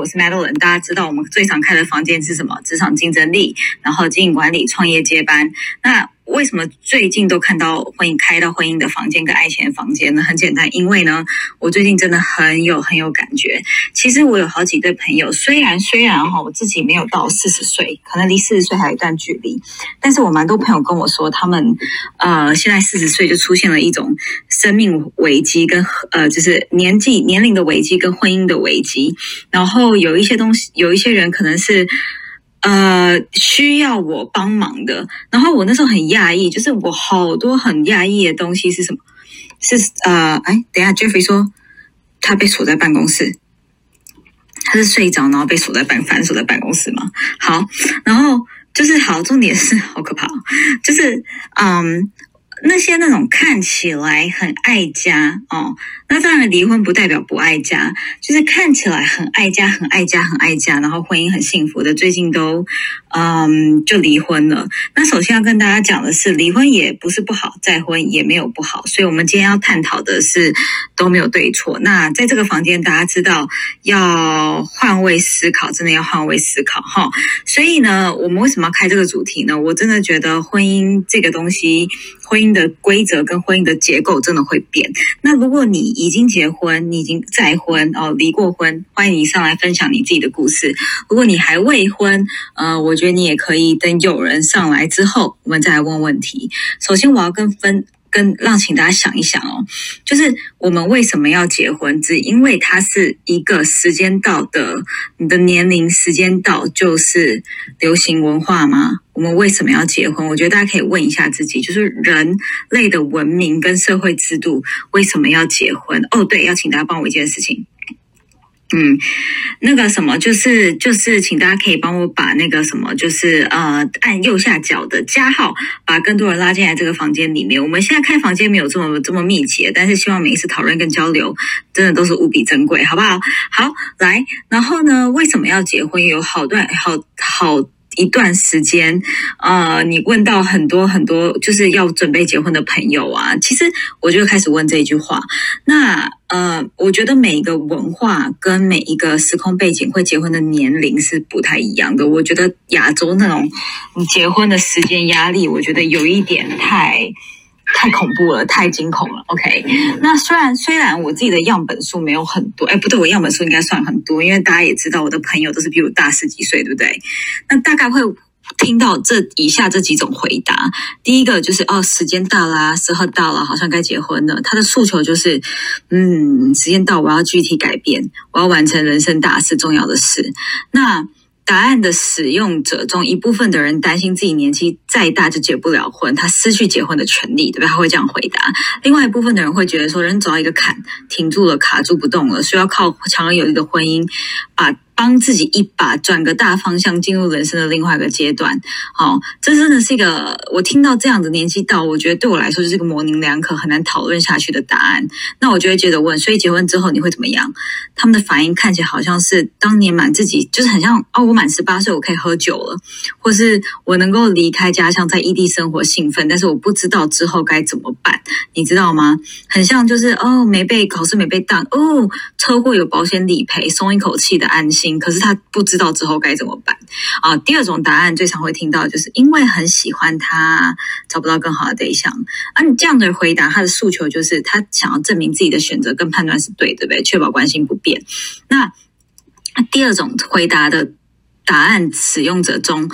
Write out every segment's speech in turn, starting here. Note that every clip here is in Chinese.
我是 Madeline，大家知道我们最常开的房间是什么？职场竞争力，然后经营管理、创业接班。那为什么最近都看到婚姻开到婚姻的房间跟爱情的房间呢？很简单，因为呢，我最近真的很有很有感觉。其实我有好几对朋友，虽然虽然哈，我自己没有到四十岁，可能离四十岁还有一段距离，但是我蛮多朋友跟我说，他们呃现在四十岁就出现了一种生命危机跟呃就是年纪年龄的危机跟婚姻的危机，然后有一些东西，有一些人可能是。呃，需要我帮忙的。然后我那时候很讶异，就是我好多很讶异的东西是什么？是呃，哎，等下，Jeffrey 说他被锁在办公室，他是睡着然后被锁在办反锁在办公室吗？好，然后就是好，重点是好可怕，就是嗯。那些那种看起来很爱家哦，那当然离婚不代表不爱家，就是看起来很爱家、很爱家、很爱家，然后婚姻很幸福的，最近都嗯就离婚了。那首先要跟大家讲的是，离婚也不是不好，再婚也没有不好，所以我们今天要探讨的是都没有对错。那在这个房间，大家知道要换位思考，真的要换位思考哈。所以呢，我们为什么要开这个主题呢？我真的觉得婚姻这个东西。婚姻的规则跟婚姻的结构真的会变。那如果你已经结婚，你已经再婚哦，离过婚，欢迎你上来分享你自己的故事。如果你还未婚，呃，我觉得你也可以等有人上来之后，我们再来问问题。首先，我要跟分。跟让请大家想一想哦，就是我们为什么要结婚？只因为它是一个时间到的，你的年龄时间到就是流行文化吗？我们为什么要结婚？我觉得大家可以问一下自己，就是人类的文明跟社会制度为什么要结婚？哦，对，要请大家帮我一件事情。嗯，那个什么，就是就是，请大家可以帮我把那个什么，就是呃，按右下角的加号，把更多人拉进来这个房间里面。我们现在开房间没有这么这么密集，但是希望每一次讨论跟交流，真的都是无比珍贵，好不好？好，来，然后呢，为什么要结婚？有好段好好。一段时间，呃，你问到很多很多就是要准备结婚的朋友啊，其实我就开始问这句话。那呃，我觉得每一个文化跟每一个时空背景会结婚的年龄是不太一样的。我觉得亚洲那种你结婚的时间压力，我觉得有一点太。太恐怖了，太惊恐了。OK，那虽然虽然我自己的样本数没有很多，哎，不对，我样本数应该算很多，因为大家也知道我的朋友都是比我大十几岁，对不对？那大概会听到这以下这几种回答。第一个就是哦，时间到啦，时候到了，好像该结婚了。他的诉求就是，嗯，时间到，我要具体改变，我要完成人生大事、重要的事。那答案的使用者中，一部分的人担心自己年纪再大就结不了婚，他失去结婚的权利，对吧？他会这样回答。另外一部分的人会觉得说，人走到一个坎，停住了，卡住不动了，需要靠强而有力的婚姻把。帮自己一把，转个大方向，进入人生的另外一个阶段。好，这真的是一个我听到这样的年纪到，我觉得对我来说就是个模棱两可、很难讨论下去的答案。那我就会接着问：所以结婚之后你会怎么样？他们的反应看起来好像是当年满自己就是很像哦，我满十八岁我可以喝酒了，或是我能够离开家乡在异地生活兴奋，但是我不知道之后该怎么办，你知道吗？很像就是哦，没被考试没被当哦，车祸有保险理赔，松一口气的安心。可是他不知道之后该怎么办啊！第二种答案最常会听到，就是因为很喜欢他，找不到更好的对象啊。你这样的回答，他的诉求就是他想要证明自己的选择跟判断是对的，对不对？确保关系不变。那第二种回答的答案使用者中。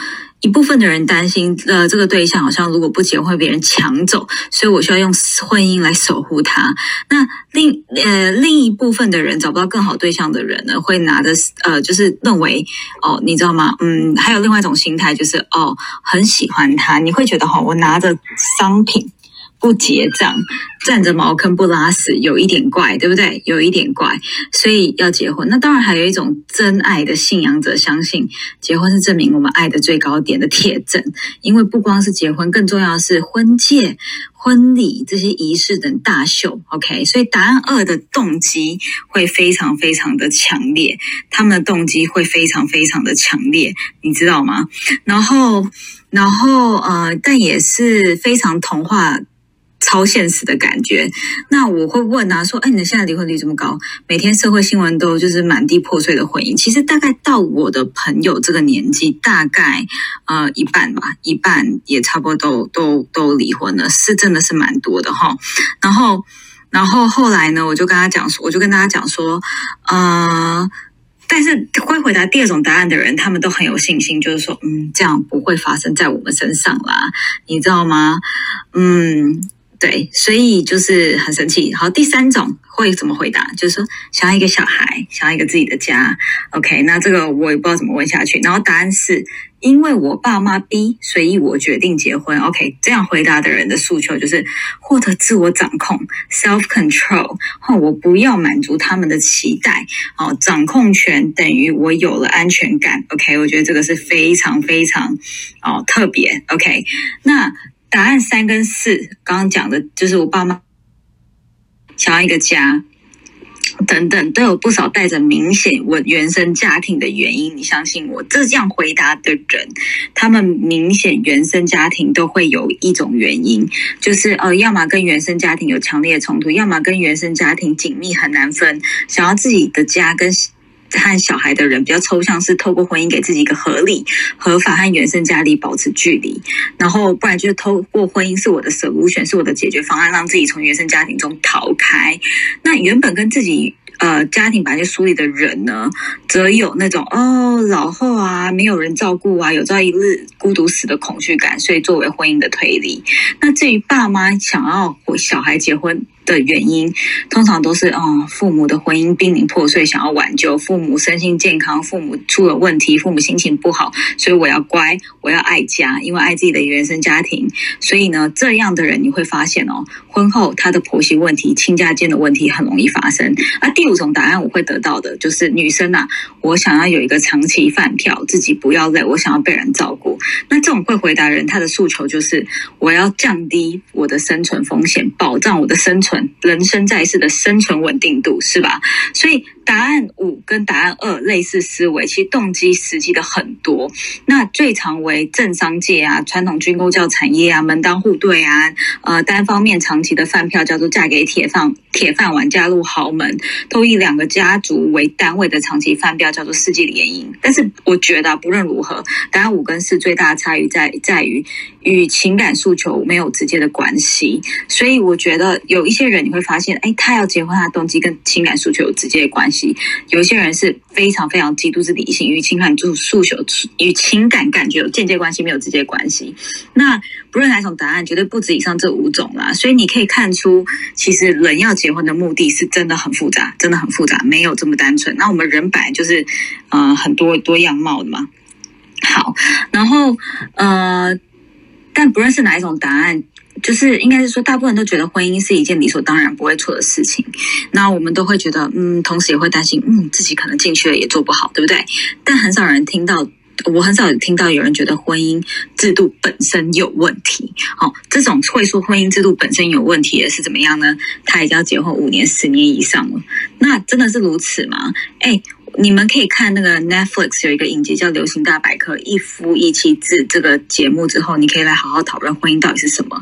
一部分的人担心，呃，这个对象好像如果不结婚会被人抢走，所以我需要用婚姻来守护他。那另呃另一部分的人找不到更好对象的人呢，会拿着呃就是认为哦，你知道吗？嗯，还有另外一种心态就是哦，很喜欢他，你会觉得哈，我拿着商品。不结账，占着茅坑不拉屎，有一点怪，对不对？有一点怪，所以要结婚。那当然还有一种真爱的信仰者相信，结婚是证明我们爱的最高点的铁证。因为不光是结婚，更重要的是婚戒、婚礼这些仪式等大秀。OK，所以答案二的动机会非常非常的强烈，他们的动机会非常非常的强烈，你知道吗？然后，然后呃，但也是非常童话。超现实的感觉。那我会问啊，说，哎，你的现在离婚率这么高，每天社会新闻都就是满地破碎的婚姻。其实大概到我的朋友这个年纪，大概呃一半吧，一半也差不多都都都离婚了，是真的是蛮多的哈。然后，然后后来呢，我就跟他讲说，我就跟大家讲说，呃。但是会回答第二种答案的人，他们都很有信心，就是说，嗯，这样不会发生在我们身上啦，你知道吗？嗯。对，所以就是很生气。好，第三种会怎么回答？就是说想要一个小孩，想要一个自己的家。OK，那这个我也不知道怎么问下去。然后答案是因为我爸妈逼，所以我决定结婚。OK，这样回答的人的诉求就是获得自我掌控 （self control）。哦，我不要满足他们的期待。哦，掌控权等于我有了安全感。OK，我觉得这个是非常非常哦特别。OK，那。答案三跟四，刚刚讲的就是我爸妈想要一个家，等等，都有不少带着明显我原生家庭的原因。你相信我，这样回答的人，他们明显原生家庭都会有一种原因，就是呃，要么跟原生家庭有强烈的冲突，要么跟原生家庭紧密很难分，想要自己的家跟。和小孩的人比较抽象，是透过婚姻给自己一个合理、合法和原生家庭保持距离，然后不然就是透过婚姻是我的 sole 选是我的解决方案，让自己从原生家庭中逃开。那原本跟自己呃家庭本来就疏离的人呢，则有那种哦老后啊没有人照顾啊，有朝一日孤独死的恐惧感，所以作为婚姻的推理。那至于爸妈想要小孩结婚。的原因通常都是哦，父母的婚姻濒临破碎，想要挽救；父母身心健康，父母出了问题，父母心情不好，所以我要乖，我要爱家，因为爱自己的原生家庭。所以呢，这样的人你会发现哦，婚后他的婆媳问题、亲家间的问题很容易发生。那第五种答案我会得到的就是女生呐，我想要有一个长期饭票，自己不要累，我想要被人照顾。那这种会回答人，他的诉求就是我要降低我的生存风险，保障我的生存。人生在世的生存稳定度是吧？所以答案五跟答案二类似思维，其实动机实际的很多。那最常为政商界啊、传统军工教产业啊、门当户对啊、呃单方面长期的饭票叫做嫁给铁饭铁饭碗，嫁入豪门，都以两个家族为单位的长期饭票叫做世纪联姻。但是我觉得不论如何，答案五跟四最大的差异在在于与情感诉求没有直接的关系。所以我觉得有一些。人你会发现，哎，他要结婚，他的动机跟情感诉求有直接的关系。有些人是非常非常极度是理性，与情感诉诉求与情感感觉有间接关系，没有直接关系。那不论哪一种答案，绝对不止以上这五种啦。所以你可以看出，其实人要结婚的目的是真的很复杂，真的很复杂，没有这么单纯。那我们人本来就是，呃，很多多样貌的嘛。好，然后呃，但不论是哪一种答案。就是应该是说，大部分都觉得婚姻是一件理所当然不会错的事情。那我们都会觉得，嗯，同时也会担心，嗯，自己可能进去了也做不好，对不对？但很少人听到，我很少听到有人觉得婚姻制度本身有问题。哦，这种会说婚姻制度本身有问题的是怎么样呢？他已经要结婚五年、十年以上了，那真的是如此吗？哎。你们可以看那个 Netflix 有一个影集叫《流行大百科》，一夫一妻制这个节目之后，你可以来好好讨论婚姻到底是什么。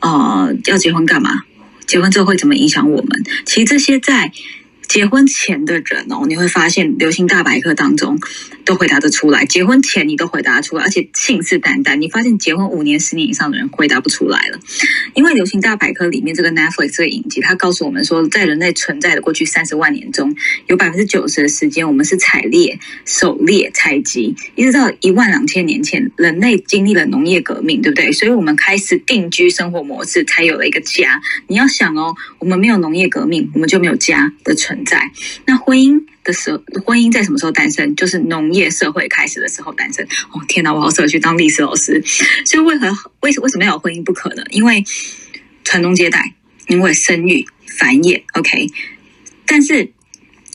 呃，要结婚干嘛？结婚之后会怎么影响我们？其实这些在。结婚前的人哦，你会发现流行大百科当中都回答得出来。结婚前你都回答得出来，而且信誓旦旦。你发现结婚五年、十年以上的人回答不出来了，因为流行大百科里面这个 Netflix 这个影集，它告诉我们说，在人类存在的过去三十万年中，有百分之九十的时间我们是采猎、狩猎、采集，一直到一万两千年前，人类经历了农业革命，对不对？所以我们开始定居生活模式，才有了一个家。你要想哦，我们没有农业革命，我们就没有家的存。存在那婚姻的时候，婚姻在什么时候诞生？就是农业社会开始的时候诞生。哦，天哪，我好适合去当历史老师。所以为何为什为什么要有婚姻不可呢？因为传宗接代，因为生育繁衍。OK，但是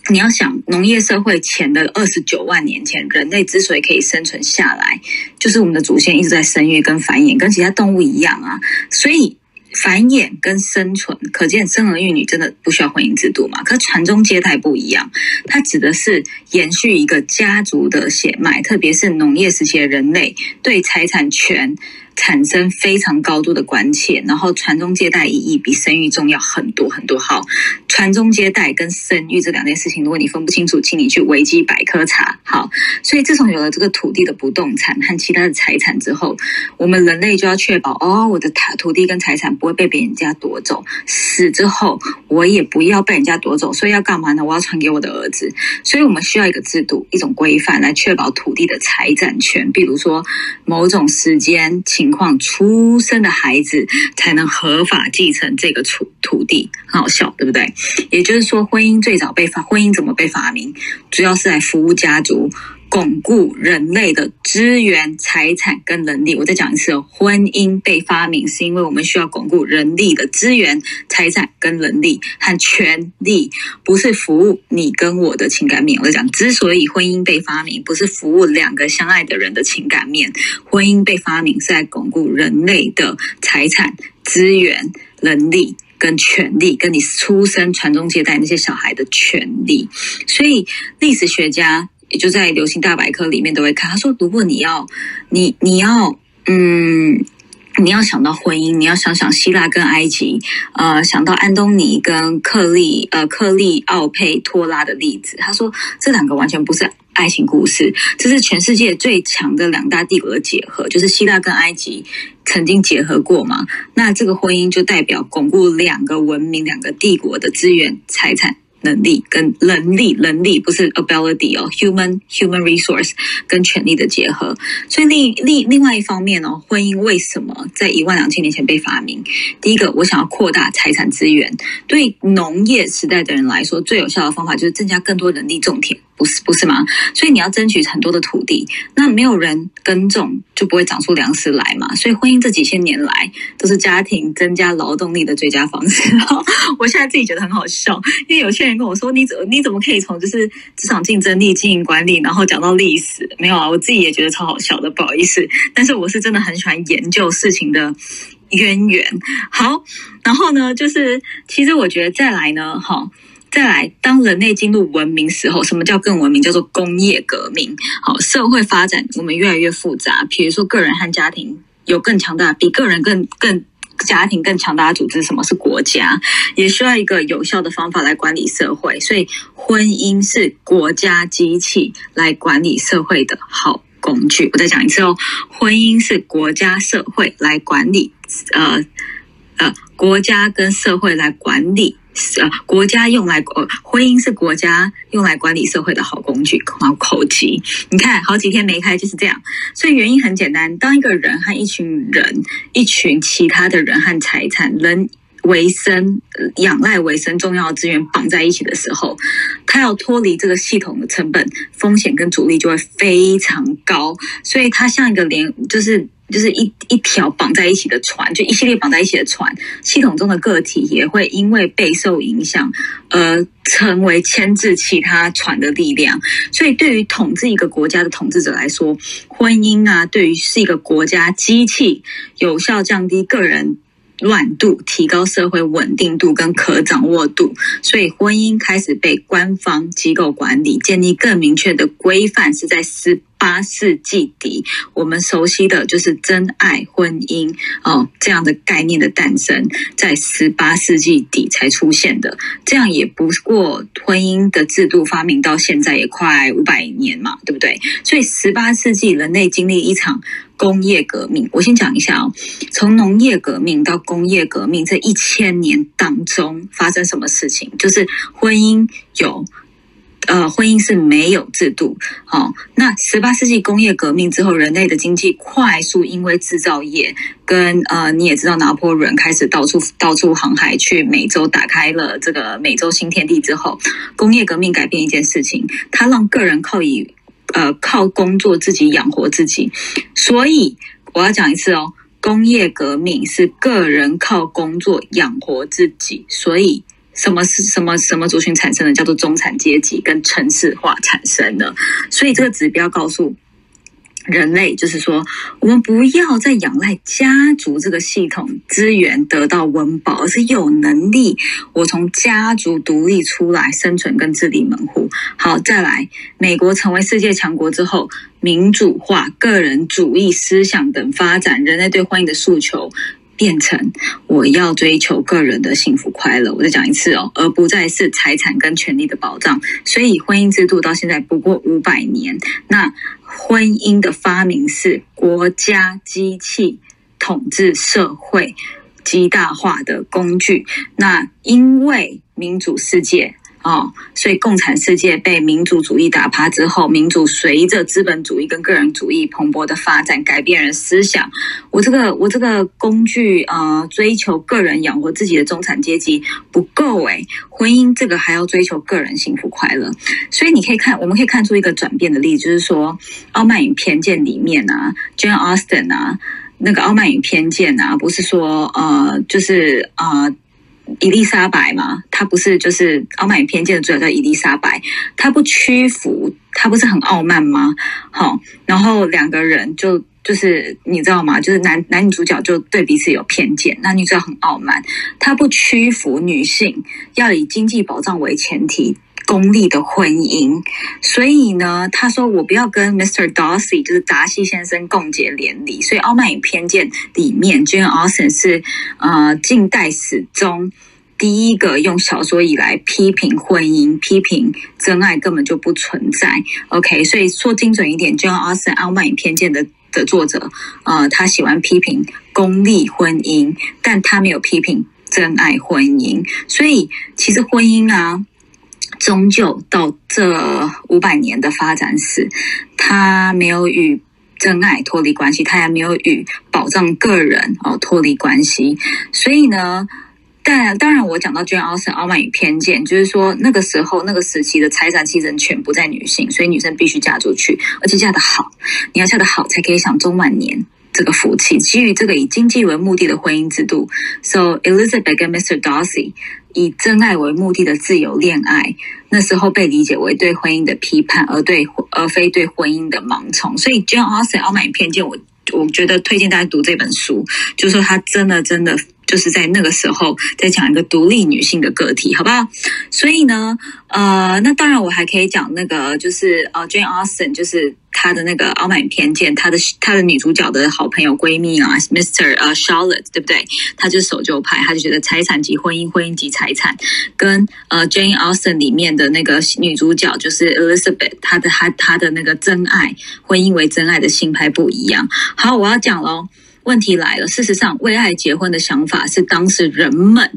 你要想，农业社会前的二十九万年前，人类之所以可以生存下来，就是我们的祖先一直在生育跟繁衍，跟其他动物一样啊。所以。繁衍跟生存，可见生儿育女真的不需要婚姻制度嘛？可传宗接代不一样，它指的是延续一个家族的血脉，特别是农业时期的人类对财产权。产生非常高度的关切，然后传宗接代意义比生育重要很多很多。好，传宗接代跟生育这两件事情，如果你分不清楚，请你去维基百科查。好，所以自从有了这个土地的不动产和其他的财产之后，我们人类就要确保哦，我的土土地跟财产不会被别人家夺走，死之后我也不要被人家夺走。所以要干嘛呢？我要传给我的儿子。所以我们需要一个制度、一种规范来确保土地的财产权，比如说某种时间请。情况出生的孩子才能合法继承这个土土地，很好笑，对不对？也就是说，婚姻最早被发，婚姻怎么被发明？主要是来服务家族。巩固人类的资源、财产跟能力。我再讲一次，婚姻被发明是因为我们需要巩固人力的资源、财产跟能力和权利，不是服务你跟我的情感面。我在讲，之所以婚姻被发明，不是服务两个相爱的人的情感面，婚姻被发明是在巩固人类的财产、资源、能力跟权利，跟你出生、传宗接代那些小孩的权利。所以，历史学家。也就在流行大百科里面都会看。他说，如果你要，你你要，嗯，你要想到婚姻，你要想想希腊跟埃及，呃，想到安东尼跟克利，呃，克利奥佩托拉的例子。他说，这两个完全不是爱情故事，这是全世界最强的两大帝国的结合，就是希腊跟埃及曾经结合过嘛。那这个婚姻就代表巩固两个文明、两个帝国的资源、财产。能力跟能力，能力不是 ability 哦，human human resource 跟权力的结合。所以另另另外一方面哦，婚姻为什么在一万两千年前被发明？第一个，我想要扩大财产资源。对农业时代的人来说，最有效的方法就是增加更多人力种田。不是不是吗？所以你要争取很多的土地，那没有人耕种就不会长出粮食来嘛。所以婚姻这几千年来都是家庭增加劳动力的最佳方式。我现在自己觉得很好笑，因为有些人跟我说：“你怎你怎么可以从就是职场竞争力、经营管理，然后讲到历史？”没有啊，我自己也觉得超好笑的，不好意思。但是我是真的很喜欢研究事情的渊源。好，然后呢，就是其实我觉得再来呢，哈。再来，当人类进入文明时候，什么叫更文明？叫做工业革命。好，社会发展我们越来越复杂。比如说，个人和家庭有更强大，比个人更更家庭更强大的组织，什么是国家？也需要一个有效的方法来管理社会。所以，婚姻是国家机器来管理社会的好工具。我再讲一次哦，婚姻是国家社会来管理，呃呃，国家跟社会来管理。是啊，国家用来呃，婚姻是国家用来管理社会的好工具。好口级，你看好几天没开就是这样。所以原因很简单，当一个人和一群人、一群其他的人和财产、人维生、仰赖维生重要的资源绑在一起的时候，他要脱离这个系统的成本、风险跟阻力就会非常高。所以它像一个连，就是。就是一一条绑在一起的船，就一系列绑在一起的船，系统中的个体也会因为备受影响而成为牵制其他船的力量。所以，对于统治一个国家的统治者来说，婚姻啊，对于是一个国家机器，有效降低个人乱度，提高社会稳定度跟可掌握度。所以，婚姻开始被官方机构管理，建立更明确的规范，是在十。八世纪底，我们熟悉的就是真爱婚姻哦，这样的概念的诞生，在十八世纪底才出现的。这样也不过婚姻的制度发明到现在也快五百年嘛，对不对？所以十八世纪人类经历一场工业革命。我先讲一下哦，从农业革命到工业革命这一千年当中发生什么事情？就是婚姻有。呃，婚姻是没有制度。好，那十八世纪工业革命之后，人类的经济快速因为制造业跟呃，你也知道拿破仑开始到处到处航海去美洲，打开了这个美洲新天地之后，工业革命改变一件事情，它让个人靠以呃靠工作自己养活自己。所以我要讲一次哦，工业革命是个人靠工作养活自己，所以。什么是什么什么族群产生的？叫做中产阶级跟城市化产生的。所以这个指标告诉人类就是说，我们不要再仰赖家族这个系统资源得到温饱，而是有能力我从家族独立出来生存跟自立门户。好，再来，美国成为世界强国之后，民主化、个人主义思想等发展，人类对婚姻的诉求。变成我要追求个人的幸福快乐，我再讲一次哦，而不再是财产跟权利的保障。所以婚姻制度到现在不过五百年，那婚姻的发明是国家机器统治社会极大化的工具。那因为民主世界。哦，所以共产世界被民主主义打趴之后，民主随着资本主义跟个人主义蓬勃的发展，改变人思想。我这个我这个工具呃，追求个人养活自己的中产阶级不够诶，婚姻这个还要追求个人幸福快乐。所以你可以看，我们可以看出一个转变的例子，就是说《傲慢与偏见》里面啊，Jane Austen 啊，那个《傲慢与偏见》啊，不是说呃，就是呃。伊丽莎白嘛，她不是就是《傲慢与偏见》的主角叫伊丽莎白，她不屈服，她不是很傲慢吗？好，然后两个人就就是你知道吗？就是男男女主角就对彼此有偏见，男女主角很傲慢，她不屈服女性，要以经济保障为前提。功利的婚姻，所以呢，他说我不要跟 Mr. Darcy，就是达西先生共结连理。所以《傲慢与偏见》里面，Jane Austen 是呃近代史中第一个用小说以来批评婚姻、批评真爱根本就不存在。OK，所以说精准一点，Jane Austen《傲慢与偏见》的的作者，呃，他喜欢批评功利婚姻，但他没有批评真爱婚姻。所以其实婚姻啊。终究到这五百年的发展史，他没有与真爱脱离关系，他也没有与保障个人哦脱离关系。所以呢，但当然，我讲到 Jane Austen《傲慢与偏见》，就是说那个时候那个时期的财产继承权不在女性，所以女生必须嫁出去，而且嫁得好，你要嫁得好才可以享中晚年。这个福气，基于这个以经济为目的的婚姻制度，So Elizabeth 跟 Mr. Darcy 以真爱为目的的自由恋爱，那时候被理解为对婚姻的批判，而对而非对婚姻的盲从。所以，John Austin，《傲慢与偏见》，我我觉得推荐大家读这本书，就是说他真的真的。就是在那个时候，在讲一个独立女性的个体，好不好？所以呢，呃，那当然我还可以讲那个，就是呃，Jane Austen，就是她的那个《傲慢与偏见》，她的她的女主角的好朋友闺蜜啊，Mr. 呃 Charlotte，对不对？她就是守旧派，她就觉得财产及婚姻，婚姻及财产，跟呃 Jane Austen 里面的那个女主角就是 Elizabeth，她的她她的那个真爱，婚姻为真爱的新派不一样。好，我要讲喽。问题来了，事实上，为爱结婚的想法是当时人们。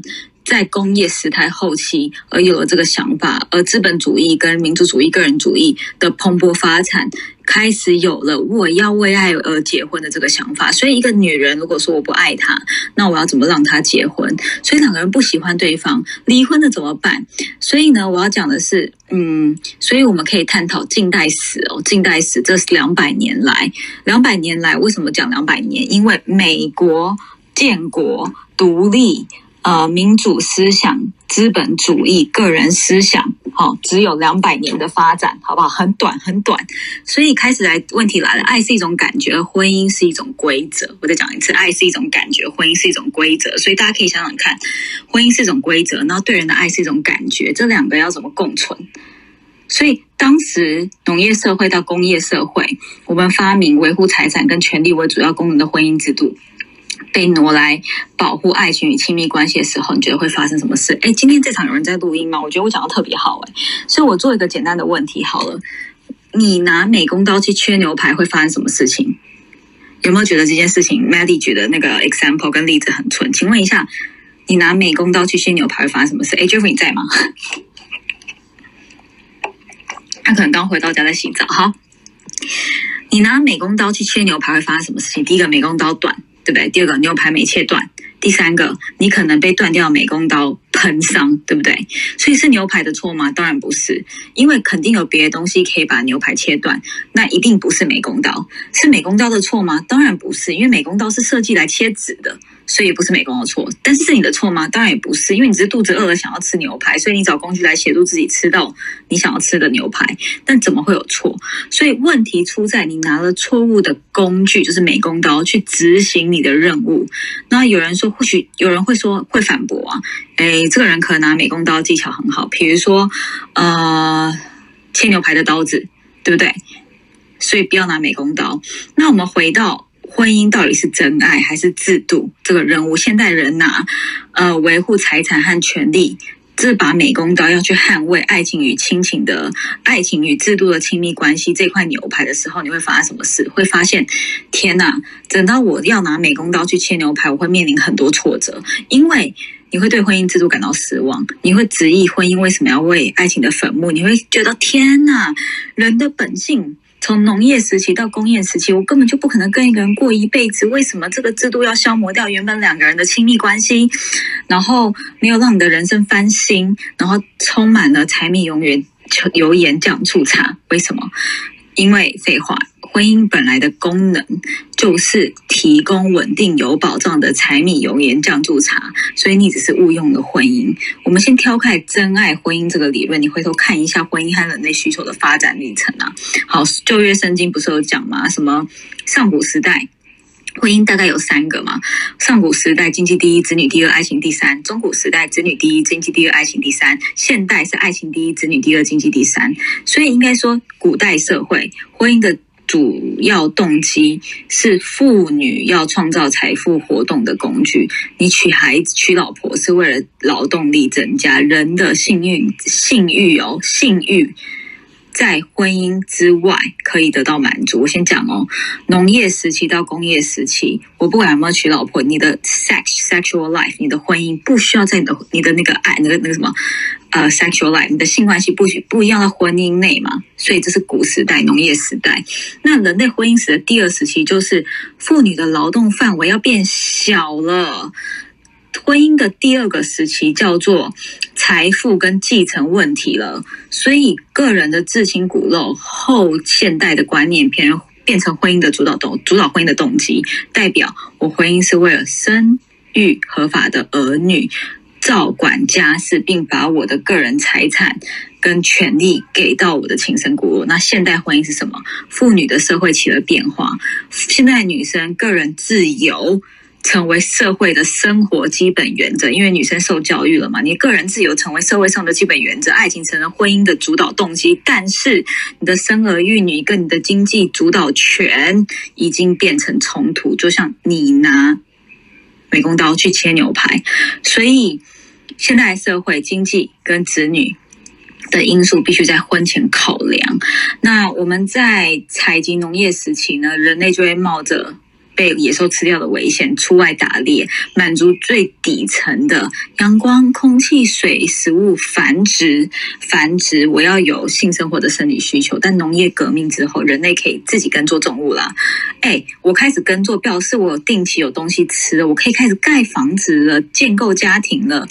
在工业时代后期而有了这个想法，而资本主义跟民族主义、个人主义的蓬勃发展，开始有了我要为爱而结婚的这个想法。所以，一个女人如果说我不爱他，那我要怎么让他结婚？所以两个人不喜欢对方，离婚了怎么办？所以呢，我要讲的是，嗯，所以我们可以探讨近代史哦，近代史这是两百年来，两百年来为什么讲两百年？因为美国建国独立。呃，民主思想、资本主义、个人思想，好，只有两百年的发展，好不好？很短，很短。所以开始来问题来了，爱是一种感觉，婚姻是一种规则。我再讲一次，爱是一种感觉，婚姻是一种规则。所以大家可以想想看，婚姻是一种规则，然后对人的爱是一种感觉，这两个要怎么共存？所以当时农业社会到工业社会，我们发明维护财产跟权利为主要功能的婚姻制度。被挪来保护爱情与亲密关系的时候，你觉得会发生什么事？哎，今天这场有人在录音吗？我觉得我讲的特别好，哎，所以我做一个简单的问题好了。你拿美工刀去切牛排会发生什么事情？有没有觉得这件事情？Maddie 觉得那个 example 跟例子很蠢。请问一下，你拿美工刀去切牛排会发生什么事？哎，Jeffrey 你在吗？他可能刚回到家在洗澡。好，你拿美工刀去切牛排会发生什么事情？第一个，美工刀短。对不对？第二个牛排没切断，第三个，你可能被断掉美工刀喷伤，对不对？所以是牛排的错吗？当然不是，因为肯定有别的东西可以把牛排切断，那一定不是美工刀。是美工刀的错吗？当然不是，因为美工刀是设计来切纸的。所以不是美工的错，但是是你的错吗？当然也不是，因为你只是肚子饿了想要吃牛排，所以你找工具来协助自己吃到你想要吃的牛排。但怎么会有错？所以问题出在你拿了错误的工具，就是美工刀去执行你的任务。那有人说，或许有人会说会反驳啊，诶，这个人可能拿美工刀技巧很好，比如说呃切牛排的刀子，对不对？所以不要拿美工刀。那我们回到。婚姻到底是真爱还是制度？这个任务，现代人拿呃维护财产和权利这把美工刀，要去捍卫爱情与亲情的爱情与制度的亲密关系这块牛排的时候，你会发生什么事？会发现，天哪！等到我要拿美工刀去切牛排，我会面临很多挫折，因为你会对婚姻制度感到失望，你会质疑婚姻为什么要为爱情的坟墓？你会觉得天哪！人的本性。从农业时期到工业时期，我根本就不可能跟一个人过一辈子。为什么这个制度要消磨掉原本两个人的亲密关系？然后没有让你的人生翻新，然后充满了柴米油盐油盐酱醋茶？为什么？因为废话。婚姻本来的功能就是提供稳定有保障的柴米油盐酱醋茶，所以你只是误用了婚姻。我们先挑开真爱婚姻这个理论，你回头看一下婚姻和人类需求的发展历程啊。好，旧约圣经不是有讲吗？什么上古时代婚姻大概有三个嘛？上古时代经济第一，子女第二，爱情第三；中古时代子女第一，经济第二，爱情第三；现代是爱情第一，子女第二，经济第三。所以应该说，古代社会婚姻的。主要动机是妇女要创造财富活动的工具。你娶孩子、娶老婆是为了劳动力增加人的幸运、性欲哦，性欲。在婚姻之外可以得到满足。我先讲哦，农业时期到工业时期，我不管有没有娶老婆，你的 sex sexual life，你的婚姻不需要在你的你的那个爱那个那个什么呃 sexual life，你的性关系不许不一样在婚姻内嘛。所以这是古时代农业时代。那人类婚姻史的第二时期，就是妇女的劳动范围要变小了。婚姻的第二个时期叫做财富跟继承问题了，所以个人的至亲骨肉后现代的观念变变成婚姻的主导动主导婚姻的动机，代表我婚姻是为了生育合法的儿女，照管家事，并把我的个人财产跟权利给到我的亲生骨肉。那现代婚姻是什么？妇女的社会起了变化，现在女生个人自由。成为社会的生活基本原则，因为女生受教育了嘛，你个人自由成为社会上的基本原则，爱情成了婚姻的主导动机。但是你的生儿育女跟你的经济主导权已经变成冲突，就像你拿美工刀去切牛排。所以现代社会经济跟子女的因素必须在婚前考量。那我们在采集农业时期呢，人类就会冒着。被野兽吃掉的危险，出外打猎，满足最底层的阳光、空气、水、食物、繁殖、繁殖。我要有性生活的生理需求。但农业革命之后，人类可以自己耕作种物了。哎，我开始耕作，表示我定期有东西吃了，我可以开始盖房子了，建构家庭了。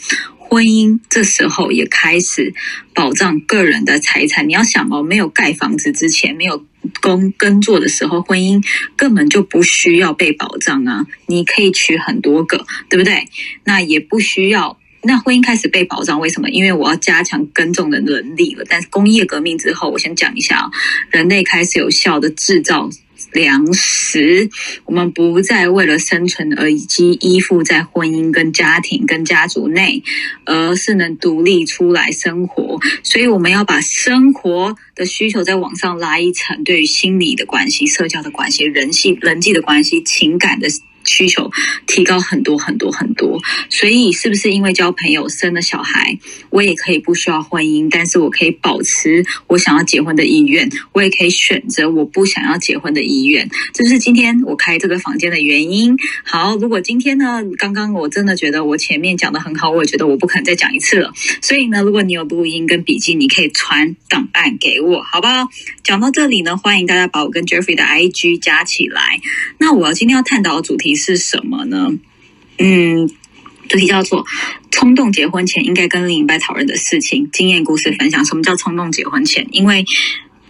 婚姻这时候也开始保障个人的财产。你要想哦，没有盖房子之前，没有工耕作的时候，婚姻根本就不需要被保障啊！你可以娶很多个，对不对？那也不需要。那婚姻开始被保障，为什么？因为我要加强耕种的能力了。但是工业革命之后，我先讲一下啊，人类开始有效的制造。粮食，我们不再为了生存而已及依附在婚姻、跟家庭、跟家族内，而是能独立出来生活。所以，我们要把生活的需求再往上拉一层，对于心理的关系、社交的关系、人性、人际的关系、情感的。需求提高很多很多很多，所以是不是因为交朋友生了小孩，我也可以不需要婚姻，但是我可以保持我想要结婚的意愿，我也可以选择我不想要结婚的意愿，这是今天我开这个房间的原因。好，如果今天呢，刚刚我真的觉得我前面讲的很好，我也觉得我不可能再讲一次了。所以呢，如果你有录音跟笔记，你可以传档案给我，好不好？讲到这里呢，欢迎大家把我跟 Jeffrey 的 IG 加起来。那我今天要探讨的主题。是什么呢？嗯，主题叫做“冲动结婚前应该跟另一半讨论的事情”，经验故事分享。什么叫冲动结婚前？因为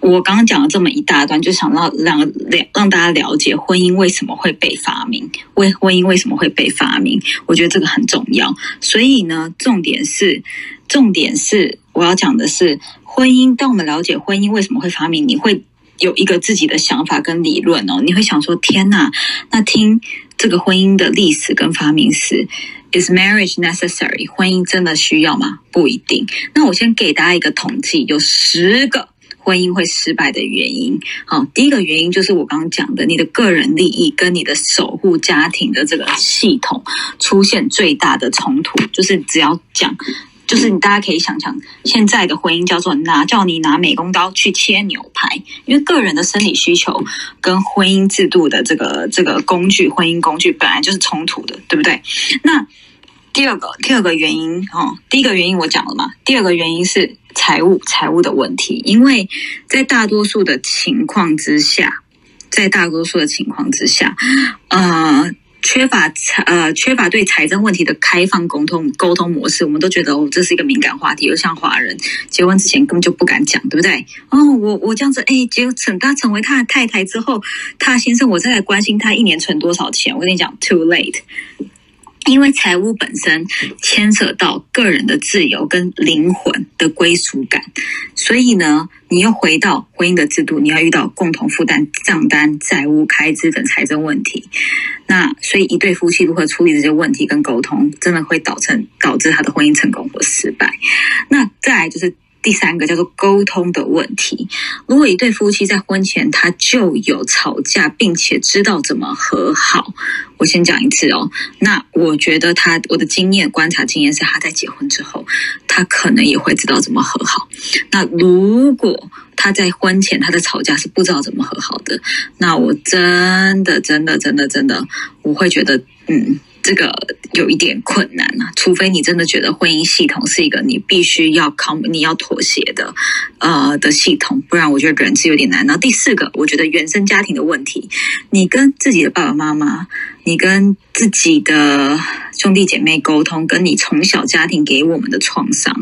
我刚刚讲了这么一大段，就想让让让让大家了解婚姻为什么会被发明，为婚姻为什么会被发明？我觉得这个很重要。所以呢，重点是，重点是我要讲的是婚姻。当我们了解婚姻为什么会发明，你会有一个自己的想法跟理论哦。你会想说：天哪，那听这个婚姻的历史跟发明史，is marriage necessary？婚姻真的需要吗？不一定。那我先给大家一个统计，有十个。婚姻会失败的原因，好，第一个原因就是我刚刚讲的，你的个人利益跟你的守护家庭的这个系统出现最大的冲突，就是只要讲，就是你大家可以想想，现在的婚姻叫做拿叫你拿美工刀去切牛排，因为个人的生理需求跟婚姻制度的这个这个工具，婚姻工具本来就是冲突的，对不对？那第二个第二个原因，哦，第一个原因我讲了嘛，第二个原因是。财务财务的问题，因为在大多数的情况之下，在大多数的情况之下，呃，缺乏财呃缺乏对财政问题的开放沟通沟通模式，我们都觉得哦，这是一个敏感话题。又像华人结婚之前根本就不敢讲，对不对？哦，我我这样子，哎，结成他成为他的太太之后，他先生我再来关心他一年存多少钱。我跟你讲，too late。因为财务本身牵扯到个人的自由跟灵魂的归属感，所以呢，你又回到婚姻的制度，你要遇到共同负担账单、债务开支等财政问题。那所以一对夫妻如何处理这些问题跟沟通，真的会导成导致他的婚姻成功或失败。那再来就是。第三个叫做沟通的问题。如果一对夫妻在婚前他就有吵架，并且知道怎么和好，我先讲一次哦。那我觉得他我的经验观察经验是，他在结婚之后，他可能也会知道怎么和好。那如果他在婚前他的吵架是不知道怎么和好的，那我真的真的真的真的，我会觉得嗯。这个有一点困难啊，除非你真的觉得婚姻系统是一个你必须要靠你要妥协的，呃的系统，不然我觉得人是有点难。然后第四个，我觉得原生家庭的问题，你跟自己的爸爸妈妈，你跟自己的兄弟姐妹沟通，跟你从小家庭给我们的创伤，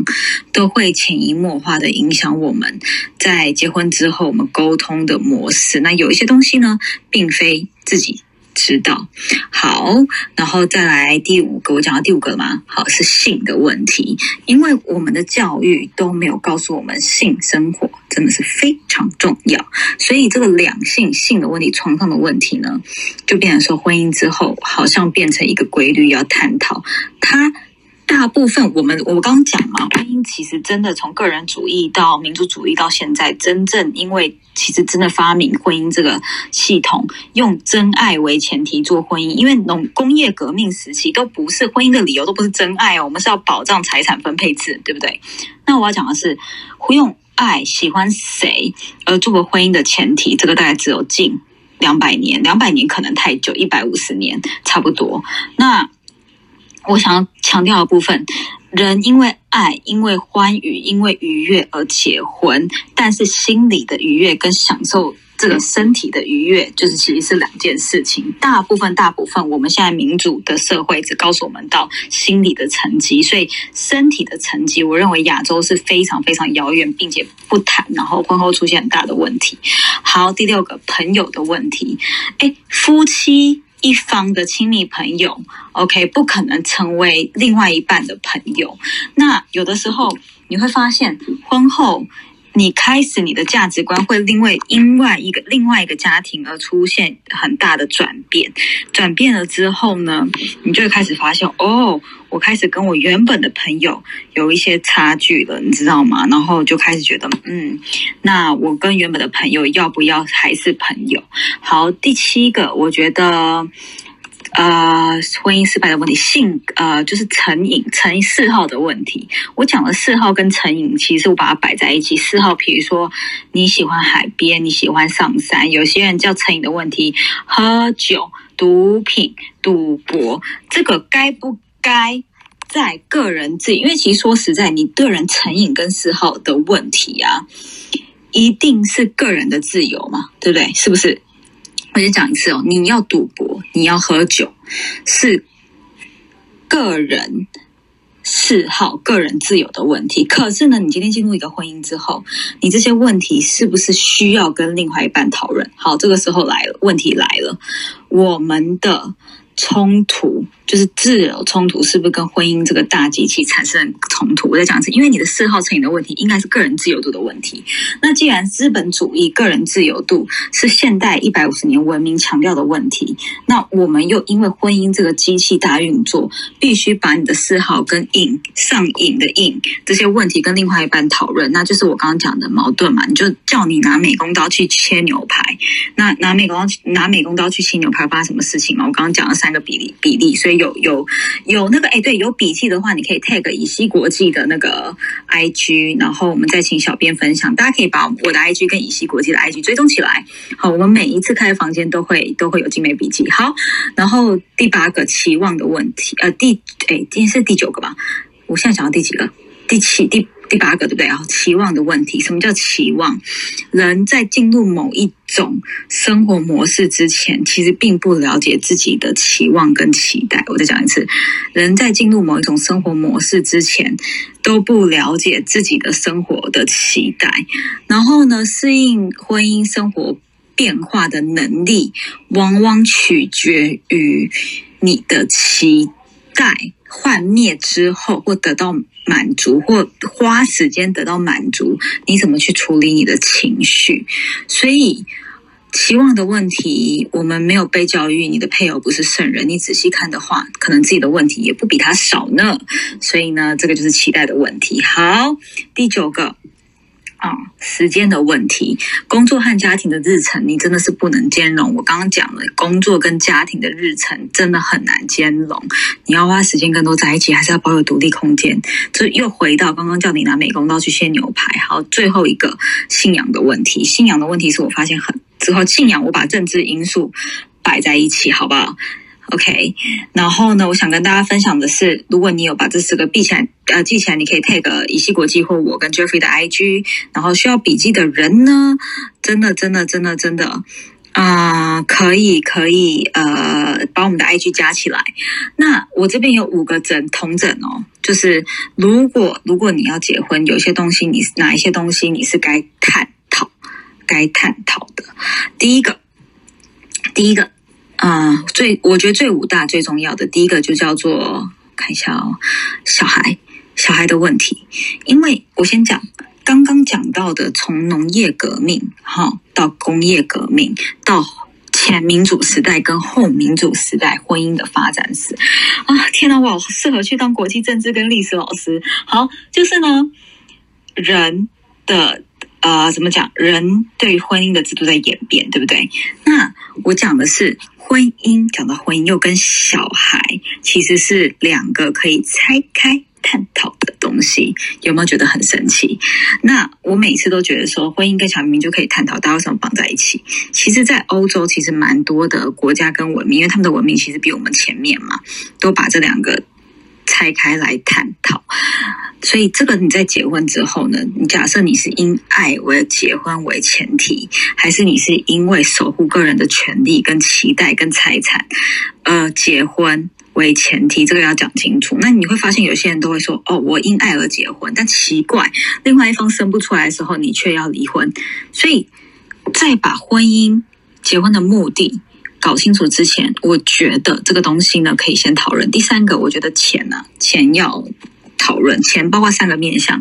都会潜移默化的影响我们在结婚之后我们沟通的模式。那有一些东西呢，并非自己。知道，好，然后再来第五个，我讲到第五个了吗？好，是性的问题，因为我们的教育都没有告诉我们性生活真的是非常重要，所以这个两性性的问题、床上的问题呢，就变成说婚姻之后好像变成一个规律要探讨它。大部分我们我刚刚讲嘛，婚姻其实真的从个人主义到民族主义到现在，真正因为其实真的发明婚姻这个系统，用真爱为前提做婚姻，因为农工业革命时期都不是婚姻的理由，都不是真爱哦，我们是要保障财产分配制，对不对？那我要讲的是，用爱喜欢谁而做个婚姻的前提，这个大概只有近两百年，两百年可能太久，一百五十年差不多。那我想要强调的部分，人因为爱、因为欢愉、因为愉悦而结婚，但是心理的愉悦跟享受这个身体的愉悦，就是其实是两件事情。大部分、大部分，我们现在民主的社会只告诉我们到心理的层级，所以身体的层级，我认为亚洲是非常非常遥远，并且不谈，然后婚后出现很大的问题。好，第六个朋友的问题，哎，夫妻。一方的亲密朋友，OK，不可能成为另外一半的朋友。那有的时候你会发现，婚后。你开始你的价值观会因为因外一个另外一个家庭而出现很大的转变，转变了之后呢，你就会开始发现哦，我开始跟我原本的朋友有一些差距了，你知道吗？然后就开始觉得，嗯，那我跟原本的朋友要不要还是朋友？好，第七个，我觉得。呃，婚姻失败的问题，性呃就是成瘾、成嗜好的问题。我讲的嗜好跟成瘾，其实我把它摆在一起。嗜好，比如说你喜欢海边，你喜欢上山。有些人叫成瘾的问题，喝酒、毒品、赌博，这个该不该在个人自？因为其实说实在，你个人成瘾跟嗜好的问题啊，一定是个人的自由嘛，对不对？是不是？我先讲一次哦，你要赌博，你要喝酒，是个人。嗜好、个人自由的问题，可是呢，你今天进入一个婚姻之后，你这些问题是不是需要跟另外一半讨论？好，这个时候来了，问题来了，我们的。冲突就是自由冲突，是不是跟婚姻这个大机器产生冲突？我在讲的是，因为你的嗜好成瘾的问题，应该是个人自由度的问题。那既然资本主义个人自由度是现代一百五十年文明强调的问题，那我们又因为婚姻这个机器大运作，必须把你的嗜好跟瘾上瘾的瘾这些问题跟另外一半讨论，那就是我刚刚讲的矛盾嘛？你就叫你拿美工刀去切牛排，那拿美工刀拿美工刀去切牛排，发生什么事情嘛？我刚刚讲了三。个比例比例，所以有有有那个哎，对，有笔记的话，你可以 tag 以西国际的那个 IG，然后我们再请小编分享。大家可以把我的 IG 跟以西国际的 IG 追踪起来。好，我们每一次开房间都会都会有精美笔记。好，然后第八个期望的问题，呃，第哎，今天是第九个吧？我现在想到第几个？第七第。第八个对不对啊？期望的问题，什么叫期望？人在进入某一种生活模式之前，其实并不了解自己的期望跟期待。我再讲一次，人在进入某一种生活模式之前，都不了解自己的生活的期待。然后呢，适应婚姻生活变化的能力，往往取决于你的期待幻灭之后，或得到。满足或花时间得到满足，你怎么去处理你的情绪？所以期望的问题，我们没有被教育，你的配偶不是圣人。你仔细看的话，可能自己的问题也不比他少呢。所以呢，这个就是期待的问题。好，第九个。啊，时间的问题，工作和家庭的日程，你真的是不能兼容。我刚刚讲了，工作跟家庭的日程真的很难兼容。你要花时间更多在一起，还是要保有独立空间？这又回到刚刚叫你拿美工刀去切牛排。好，最后一个信仰的问题，信仰的问题是我发现很之后，信仰我把政治因素摆在一起，好不好？OK，然后呢，我想跟大家分享的是，如果你有把这四个记起来，呃，记起来，你可以 tag 以西国际或我跟 Jeffrey 的 IG。然后需要笔记的人呢，真的，真的，真的，真的，啊，可以，可以，呃，把我们的 IG 加起来。那我这边有五个整同整哦，就是如果如果你要结婚，有些东西你是哪一些东西你是该探讨、该探讨的。第一个，第一个。啊，最我觉得最五大最重要的第一个就叫做看一下哦，小孩小孩的问题，因为我先讲刚刚讲到的，从农业革命哈到工业革命，到前民主时代跟后民主时代婚姻的发展史啊，天哪，我好适合去当国际政治跟历史老师。好，就是呢，人的呃怎么讲，人对婚姻的制度在演变，对不对？那我讲的是。婚姻讲到婚姻，又跟小孩其实是两个可以拆开探讨的东西，有没有觉得很神奇？那我每次都觉得说，婚姻跟小明明就可以探讨，大家为什么绑在一起？其实，在欧洲其实蛮多的国家跟文明，因为他们的文明其实比我们前面嘛，都把这两个拆开来探讨。所以，这个你在结婚之后呢？你假设你是因爱为结婚为前提，还是你是因为守护个人的权利、跟期待、跟财产，呃，结婚为前提？这个要讲清楚。那你会发现，有些人都会说：“哦，我因爱而结婚。”但奇怪，另外一方生不出来的时候，你却要离婚。所以，在把婚姻、结婚的目的搞清楚之前，我觉得这个东西呢，可以先讨论。第三个，我觉得钱呢，钱要。讨论钱包括三个面向：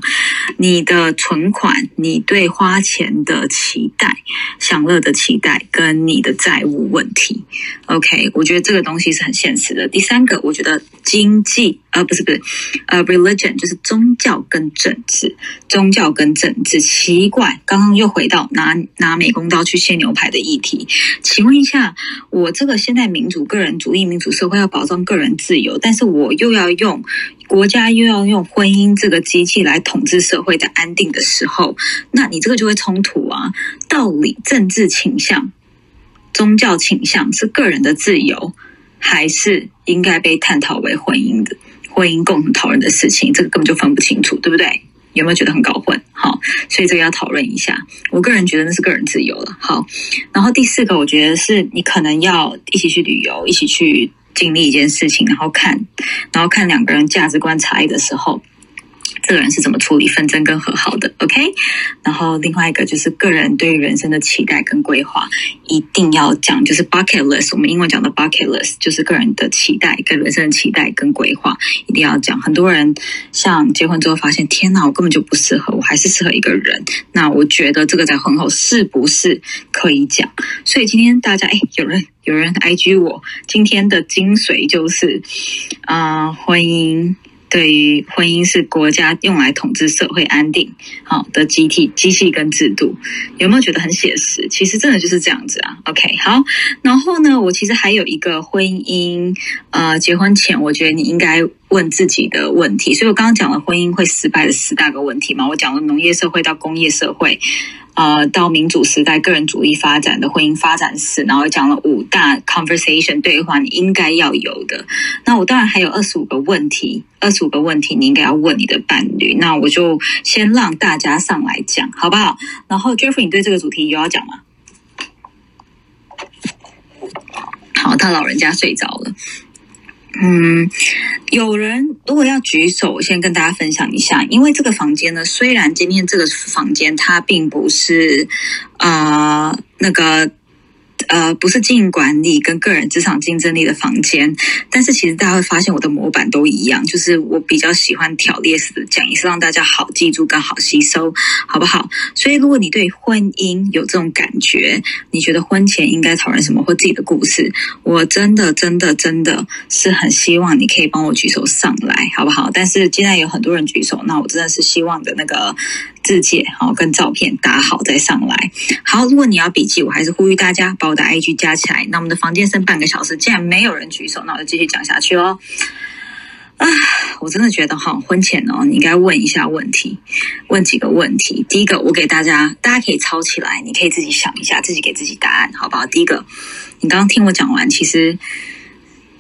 你的存款、你对花钱的期待、享乐的期待，跟你的债务问题。OK，我觉得这个东西是很现实的。第三个，我觉得经济，呃，不是不是，呃，religion 就是宗教跟政治，宗教跟政治。奇怪，刚刚又回到拿拿美工刀去切牛排的议题。请问一下，我这个现代民主、个人主义民主社会要保障个人自由，但是我又要用。国家又要用婚姻这个机器来统治社会的安定的时候，那你这个就会冲突啊！道理、政治倾向、宗教倾向是个人的自由，还是应该被探讨为婚姻的婚姻共同讨论的事情？这个根本就分不清楚，对不对？有没有觉得很搞混？好，所以这个要讨论一下。我个人觉得那是个人自由了。好，然后第四个，我觉得是你可能要一起去旅游，一起去。经历一件事情，然后看，然后看两个人价值观差异的时候。这个人是怎么处理纷争跟和好的？OK，然后另外一个就是个人对于人生的期待跟规划，一定要讲，就是 bucket list。我们英文讲的 bucket list 就是个人的期待跟人生的期待跟规划，一定要讲。很多人像结婚之后发现，天哪，我根本就不适合，我还是适合一个人。那我觉得这个在婚后是不是可以讲？所以今天大家，哎，有人有人 IG 我，今天的精髓就是啊，婚姻。对于婚姻是国家用来统治社会安定好的机体机器跟制度，有没有觉得很写实？其实真的就是这样子啊。OK，好，然后呢，我其实还有一个婚姻呃，结婚前我觉得你应该问自己的问题。所以我刚刚讲了婚姻会失败的十大个问题嘛，我讲了农业社会到工业社会。呃，到民主时代，个人主义发展的婚姻发展史，然后讲了五大 conversation 对话，你应该要有的。那我当然还有二十五个问题，二十五个问题你应该要问你的伴侣。那我就先让大家上来讲，好不好？然后 Jeffrey，你对这个主题有要讲吗？好，他老人家睡着了。嗯，有人如果要举手，我先跟大家分享一下，因为这个房间呢，虽然今天这个房间它并不是啊那个。呃，不是经营管理跟个人职场竞争力的房间，但是其实大家会发现我的模板都一样，就是我比较喜欢条列式的讲，也是让大家好记住、更好吸收，好不好？所以如果你对婚姻有这种感觉，你觉得婚前应该讨论什么或自己的故事，我真的、真的、真的是很希望你可以帮我举手上来，好不好？但是既然有很多人举手，那我真的是希望的那个。字界好，跟照片打好再上来。好，如果你要笔记，我还是呼吁大家把我的 IG 加起来。那我们的房间剩半个小时，既然没有人举手，那我就继续讲下去哦。啊，我真的觉得哈，婚前哦，你应该问一下问题，问几个问题。第一个，我给大家，大家可以抄起来，你可以自己想一下，自己给自己答案，好不好？第一个，你刚刚听我讲完，其实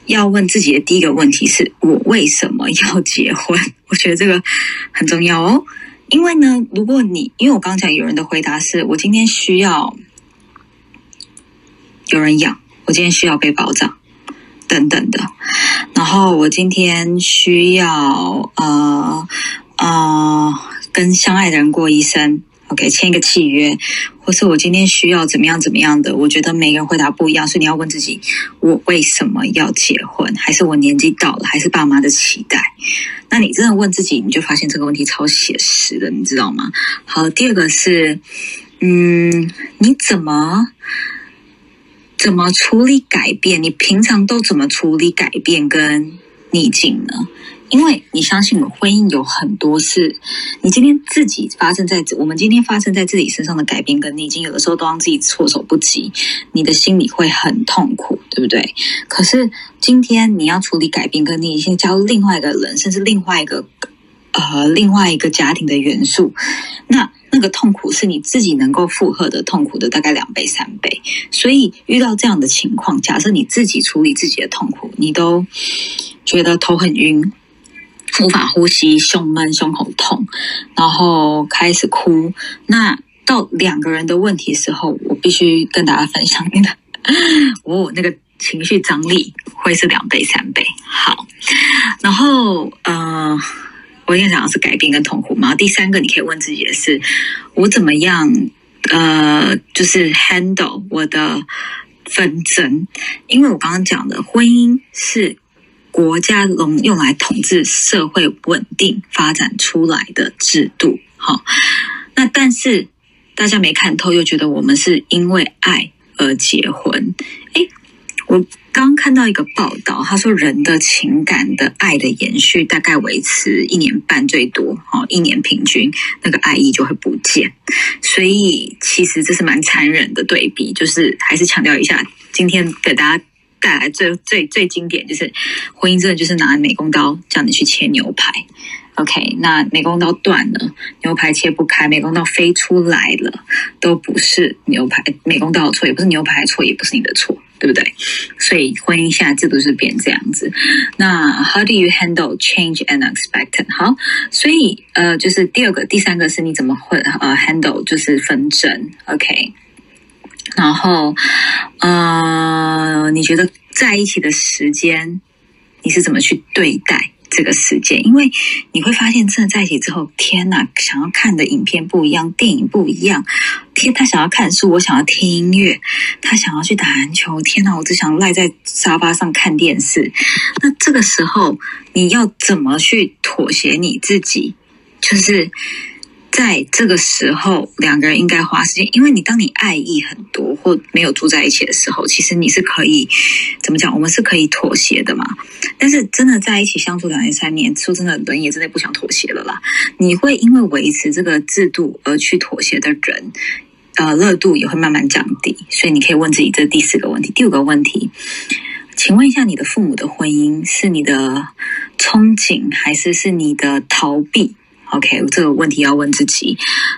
要问自己的第一个问题是我为什么要结婚？我觉得这个很重要哦。因为呢，如果你因为我刚才有人的回答是我今天需要有人养，我今天需要被保障等等的，然后我今天需要呃呃跟相爱的人过一生，OK 签一个契约，或是我今天需要怎么样怎么样的，我觉得每个人回答不一样，所以你要问自己，我为什么要结婚？还是我年纪到了？还是爸妈的期待？那你真的问自己，你就发现这个问题超写实的，你知道吗？好，第二个是，嗯，你怎么怎么处理改变？你平常都怎么处理改变跟逆境呢？因为你相信我，婚姻有很多事，你今天自己发生在我们今天发生在自己身上的改变跟逆境，有的时候都让自己措手不及，你的心里会很痛苦，对不对？可是今天你要处理改变跟逆境，加入另外一个人，甚至另外一个呃另外一个家庭的元素，那那个痛苦是你自己能够负荷的痛苦的大概两倍三倍。所以遇到这样的情况，假设你自己处理自己的痛苦，你都觉得头很晕。无法呼吸，胸闷，胸口痛，然后开始哭。那到两个人的问题时候，我必须跟大家分享你的，我那个情绪张力会是两倍、三倍。好，然后呃，我跟你讲的是改变跟痛苦嘛。第三个，你可以问自己的是，我怎么样？呃，就是 handle 我的纷争，因为我刚刚讲的婚姻是。国家用用来统治社会稳定发展出来的制度，好，那但是大家没看透，又觉得我们是因为爱而结婚。诶，我刚看到一个报道，他说人的情感的爱的延续大概维持一年半最多，哦，一年平均那个爱意就会不见，所以其实这是蛮残忍的对比，就是还是强调一下，今天给大家。带来最最最经典就是婚姻，真的就是拿美工刀叫你去切牛排。OK，那美工刀断了，牛排切不开，美工刀飞出来了，都不是牛排美工刀的错，也不是牛排的错，也不是你的错，对不对？所以婚姻现在制度是变这样子。那 How do you handle change and expected？好，所以呃，就是第二个、第三个是你怎么会呃 handle 就是纷争？OK。然后，呃，你觉得在一起的时间，你是怎么去对待？这个时间，因为你会发现，真的在一起之后，天哪，想要看的影片不一样，电影不一样。天，他想要看书，我想要听音乐，他想要去打篮球。天哪，我只想赖在沙发上看电视。那这个时候，你要怎么去妥协你自己？就是。在这个时候，两个人应该花时间，因为你当你爱意很多或没有住在一起的时候，其实你是可以怎么讲？我们是可以妥协的嘛。但是真的在一起相处两年三年，说真的，人也真的不想妥协了啦。你会因为维持这个制度而去妥协的人，呃，热度也会慢慢降低。所以你可以问自己这第四个问题。第五个问题，请问一下，你的父母的婚姻是你的憧憬，还是是你的逃避？OK，这个问题要问自己，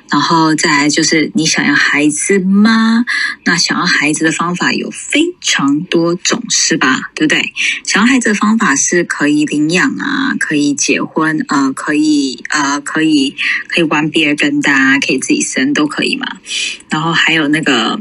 然后再来就是你想要孩子吗？那想要孩子的方法有非常多种，是吧？对不对？想要孩子的方法是可以领养啊，可以结婚啊，可以呃，可以可以玩别人的，可以自己生都可以嘛。然后还有那个。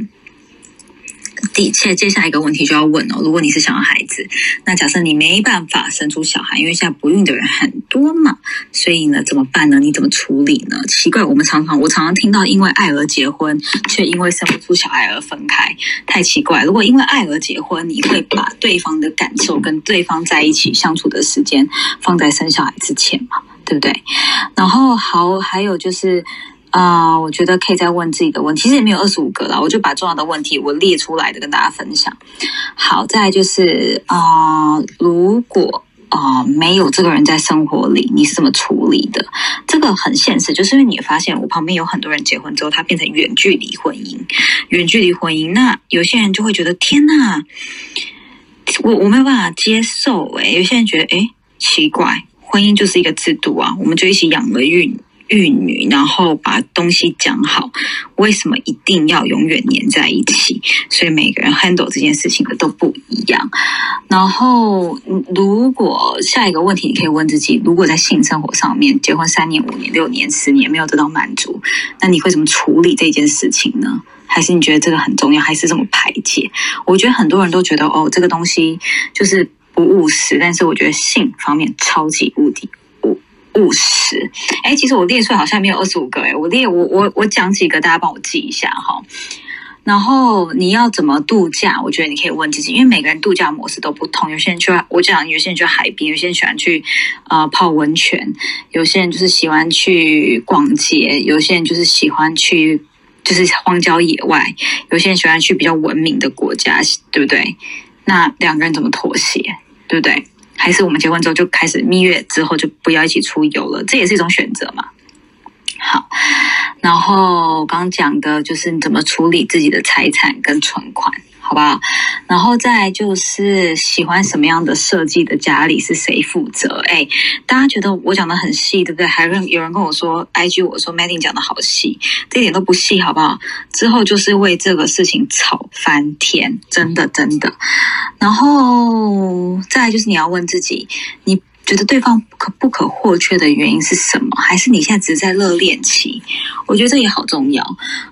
的确接下来一个问题就要问哦，如果你是想要孩子，那假设你没办法生出小孩，因为现在不孕的人很多嘛，所以呢怎么办呢？你怎么处理呢？奇怪，我们常常我常常听到因为爱而结婚，却因为生不出小孩而分开，太奇怪。如果因为爱而结婚，你会把对方的感受跟对方在一起相处的时间放在生小孩之前嘛？对不对？然后好，还有就是。啊，我觉得可以再问自己的问题，其实也没有二十五个了，我就把重要的问题我列出来的跟大家分享。好，再就是啊，如果啊没有这个人在生活里，你是怎么处理的？这个很现实，就是因为你发现我旁边有很多人结婚之后，他变成远距离婚姻，远距离婚姻，那有些人就会觉得天哪，我我没有办法接受诶，有些人觉得诶奇怪，婚姻就是一个制度啊，我们就一起养了育玉女，然后把东西讲好，为什么一定要永远黏在一起？所以每个人 handle 这件事情的都不一样。然后，如果下一个问题，你可以问自己：如果在性生活上面，结婚三年、五年、六年、十年没有得到满足，那你会怎么处理这件事情呢？还是你觉得这个很重要？还是怎么排解？我觉得很多人都觉得哦，这个东西就是不务实，但是我觉得性方面超级无敌。务实，哎，其实我列出来好像没有二十五个，哎，我列我我我讲几个，大家帮我记一下哈。然后你要怎么度假？我觉得你可以问自己，因为每个人度假模式都不同。有些人去，我讲有些人去海边，有些人喜欢去呃泡温泉，有些人就是喜欢去逛街，有些人就是喜欢去就是荒郊野外，有些人喜欢去比较文明的国家，对不对？那两个人怎么妥协？对不对？还是我们结婚之后就开始蜜月，之后就不要一起出游了，这也是一种选择嘛。好，然后刚刚讲的就是你怎么处理自己的财产跟存款。好不好？然后再就是喜欢什么样的设计的家里是谁负责？哎，大家觉得我讲的很细，对不对？还有人有人跟我说，IG 我说 Maddy 讲的好细，这一点都不细，好不好？之后就是为这个事情吵翻天，真的真的。然后再就是你要问自己，你。觉得对方不可不可或缺的原因是什么？还是你现在只是在热恋期？我觉得这也好重要。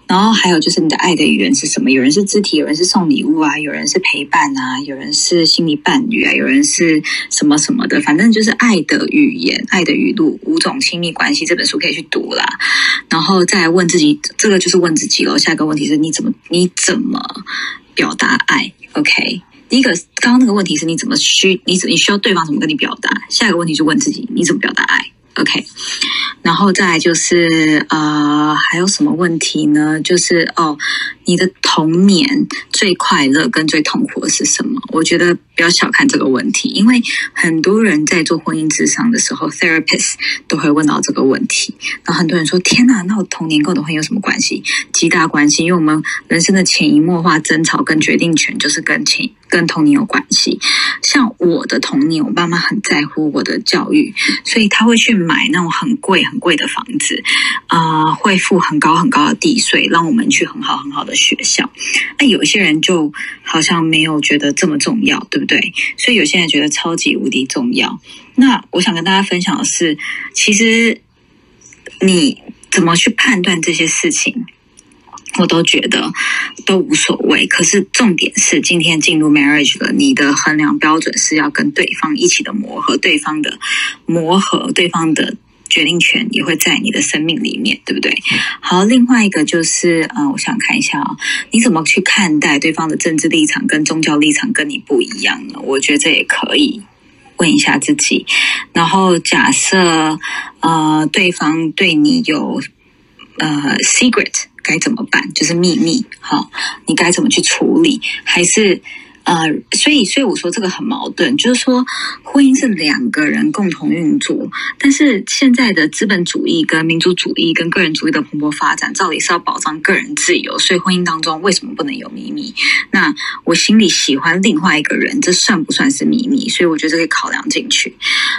然后还有就是你的爱的语言是什么？有人是肢体，有人是送礼物啊，有人是陪伴啊，有人是心理伴侣啊，有人是什么什么的。反正就是爱的语言、爱的语录，五种亲密关系这本书可以去读啦。然后再问自己，这个就是问自己喽。下一个问题是你怎么你怎么表达爱？OK。第一个，刚刚那个问题是你怎么需你怎你需要对方怎么跟你表达？下一个问题就问自己，你怎么表达爱？OK，然后再来就是呃，还有什么问题呢？就是哦。你的童年最快乐跟最痛苦的是什么？我觉得不要小看这个问题，因为很多人在做婚姻智商的时候，therapist 都会问到这个问题。然后很多人说：“天哪，那我童年跟我的婚姻有什么关系？”极大关系，因为我们人生的潜移默化争吵跟决定权就是跟前跟童年有关系。像我的童年，我爸妈很在乎我的教育，所以他会去买那种很贵很贵的房子，啊，会付很高很高的地税，让我们去很好很好的。学校，那有些人就好像没有觉得这么重要，对不对？所以有些人觉得超级无敌重要。那我想跟大家分享的是，其实你怎么去判断这些事情？我都觉得都无所谓。可是重点是，今天进入 marriage 了，你的衡量标准是要跟对方一起的磨合，对方的磨合，对方的。决定权也会在你的生命里面，对不对？好，另外一个就是，呃，我想看一下啊，你怎么去看待对方的政治立场跟宗教立场跟你不一样呢？我觉得这也可以问一下自己。然后假设呃，对方对你有呃 secret，该怎么办？就是秘密，好，你该怎么去处理？还是？呃，所以，所以我说这个很矛盾，就是说，婚姻是两个人共同运作，但是现在的资本主义跟民族主义跟个人主义的蓬勃发展，照理是要保障个人自由，所以婚姻当中为什么不能有秘密？那我心里喜欢另外一个人，这算不算是秘密？所以我觉得这可以考量进去。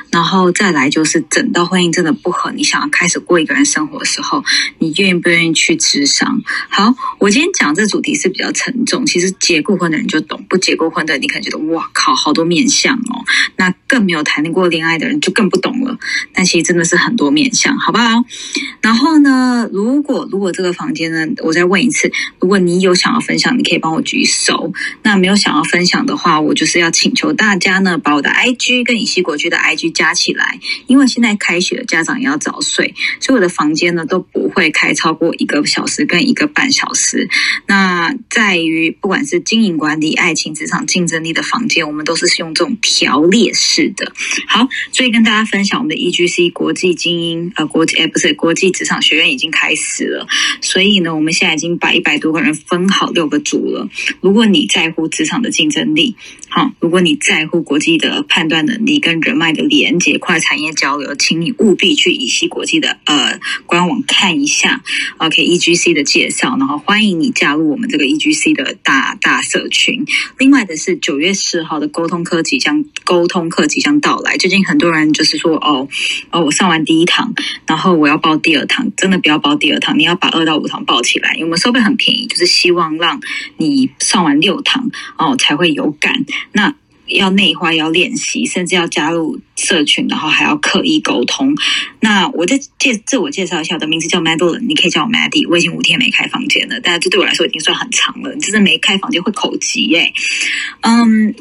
然后再来就是，等到婚姻真的不合，你想要开始过一个人生活的时候，你愿不愿意去智商？好，我今天讲这主题是比较沉重，其实结过婚的人就懂，不结。过婚的你可能觉得哇靠，好多面相哦。那更没有谈过恋爱的人就更不懂了。但其实真的是很多面相，好不好？然后呢，如果如果这个房间呢，我再问一次，如果你有想要分享，你可以帮我举手。那没有想要分享的话，我就是要请求大家呢，把我的 IG 跟以西国居的 IG 加起来，因为现在开学，家长也要早睡，所以我的房间呢都不会开超过一个小时跟一个半小时。那在于不管是经营管理、爱情之场竞争力的房间，我们都是用这种条列式的。好，所以跟大家分享我们的 EGC 国际精英呃国际哎不是国际职场学院已经开始了，所以呢，我们现在已经把一百多个人分好六个组了。如果你在乎职场的竞争力，好，如果你在乎国际的判断能力跟人脉的连接、跨产业交流，请你务必去以西国际的呃官网看一下 OK EGC 的介绍，然后欢迎你加入我们这个 EGC 的大大社群。另外。的是九月四号的沟通课即将沟通课即将到来，最近很多人就是说哦哦，我上完第一堂，然后我要报第二堂，真的不要报第二堂，你要把二到五堂报起来，因为我们收费很便宜，就是希望让你上完六堂哦才会有感。那要内化，要练习，甚至要加入社群，然后还要刻意沟通。那我再介自我介绍一下，我的名字叫 Madeline，你可以叫我 Maddie。我已经五天没开房间了，但这对我来说已经算很长了。真的没开房间会口急耶。嗯，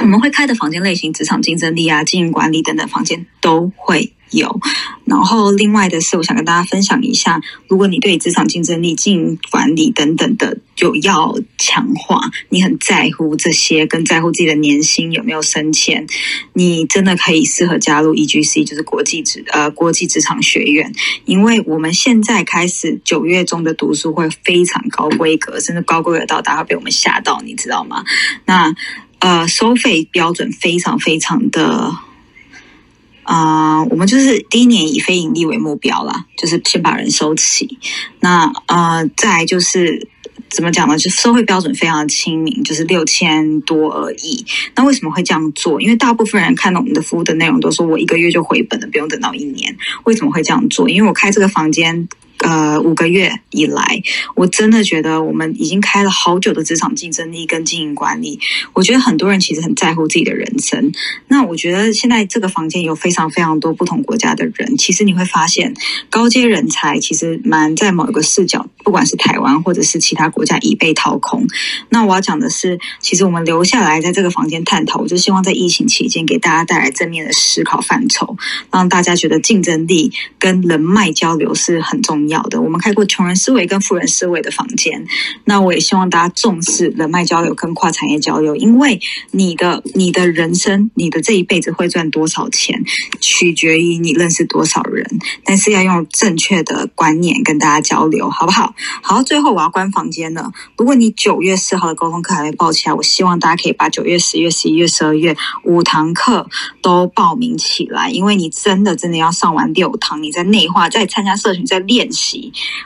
我们会开的房间类型，职场竞争力啊，经营管理等等房间都会。有，然后另外的是，我想跟大家分享一下，如果你对职场竞争力、经营管理等等的就要强化，你很在乎这些，跟在乎自己的年薪有没有升迁，你真的可以适合加入 EGC，就是国际职呃国际职场学院，因为我们现在开始九月中的读书会非常高规格，甚至高规格到达会被我们吓到，你知道吗？那呃收费标准非常非常的。啊，我们就是第一年以非盈利为目标啦，就是先把人收起。那呃，再就是怎么讲呢？就社会标准非常的亲民，就是六千多而已。那为什么会这样做？因为大部分人看到我们的服务的内容，都说我一个月就回本了，不用等到一年。为什么会这样做？因为我开这个房间。呃，五个月以来，我真的觉得我们已经开了好久的职场竞争力跟经营管理。我觉得很多人其实很在乎自己的人生。那我觉得现在这个房间有非常非常多不同国家的人，其实你会发现高阶人才其实蛮在某一个视角，不管是台湾或者是其他国家已被掏空。那我要讲的是，其实我们留下来在这个房间探讨，我就希望在疫情期间给大家带来正面的思考范畴，让大家觉得竞争力跟人脉交流是很重要。要的，我们开过穷人思维跟富人思维的房间，那我也希望大家重视人脉交流跟跨产业交流，因为你的你的人生，你的这一辈子会赚多少钱，取决于你认识多少人，但是要用正确的观念跟大家交流，好不好？好，最后我要关房间了。如果你九月四号的沟通课还没报起来，我希望大家可以把九月、十月、十一月、十二月五堂课都报名起来，因为你真的真的要上完六堂，你在内化，在参加社群，在练习。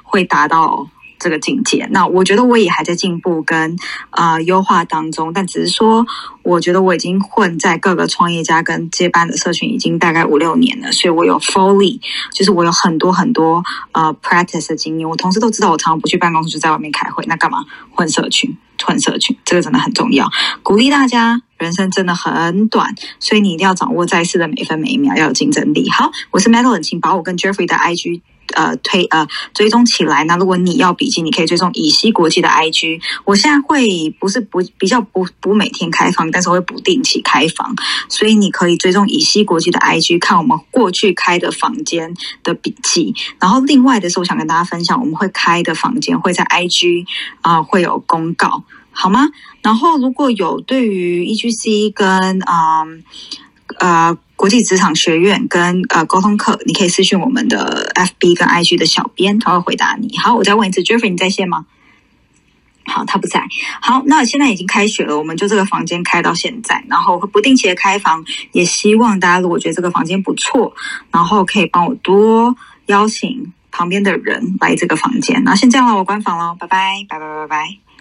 会达到这个境界，那我觉得我也还在进步跟啊优化当中，但只是说，我觉得我已经混在各个创业家跟接班的社群已经大概五六年了，所以我有 fully，就是我有很多很多呃 practice 的经验。我同事都知道我常常不去办公室，就在外面开会，那干嘛混社群？混社群这个真的很重要，鼓励大家，人生真的很短，所以你一定要掌握在世的每分每一秒，要有竞争力。好，我是 Metal，请把我跟 Jeffrey 的 IG。呃推呃追踪起来。那如果你要笔记，你可以追踪乙烯国际的 IG。我现在会不是不比较不不每天开房，但是会不定期开房，所以你可以追踪乙烯国际的 IG，看我们过去开的房间的笔记。然后另外的是，我想跟大家分享，我们会开的房间会在 IG 啊、会有公告，好吗？然后如果有对于 EGC 跟嗯呃国际职场学院跟呃沟通课，你可以私信我们的 FB 跟 IG 的小编，他会回答你。好，我再问一次，Jeffrey 你在线吗？好，他不在。好，那现在已经开学了，我们就这个房间开到现在，然后会不定期的开房，也希望大家如果觉得这个房间不错，然后可以帮我多邀请旁边的人来这个房间。那先这样了，我关房喽，拜拜，拜拜，拜拜。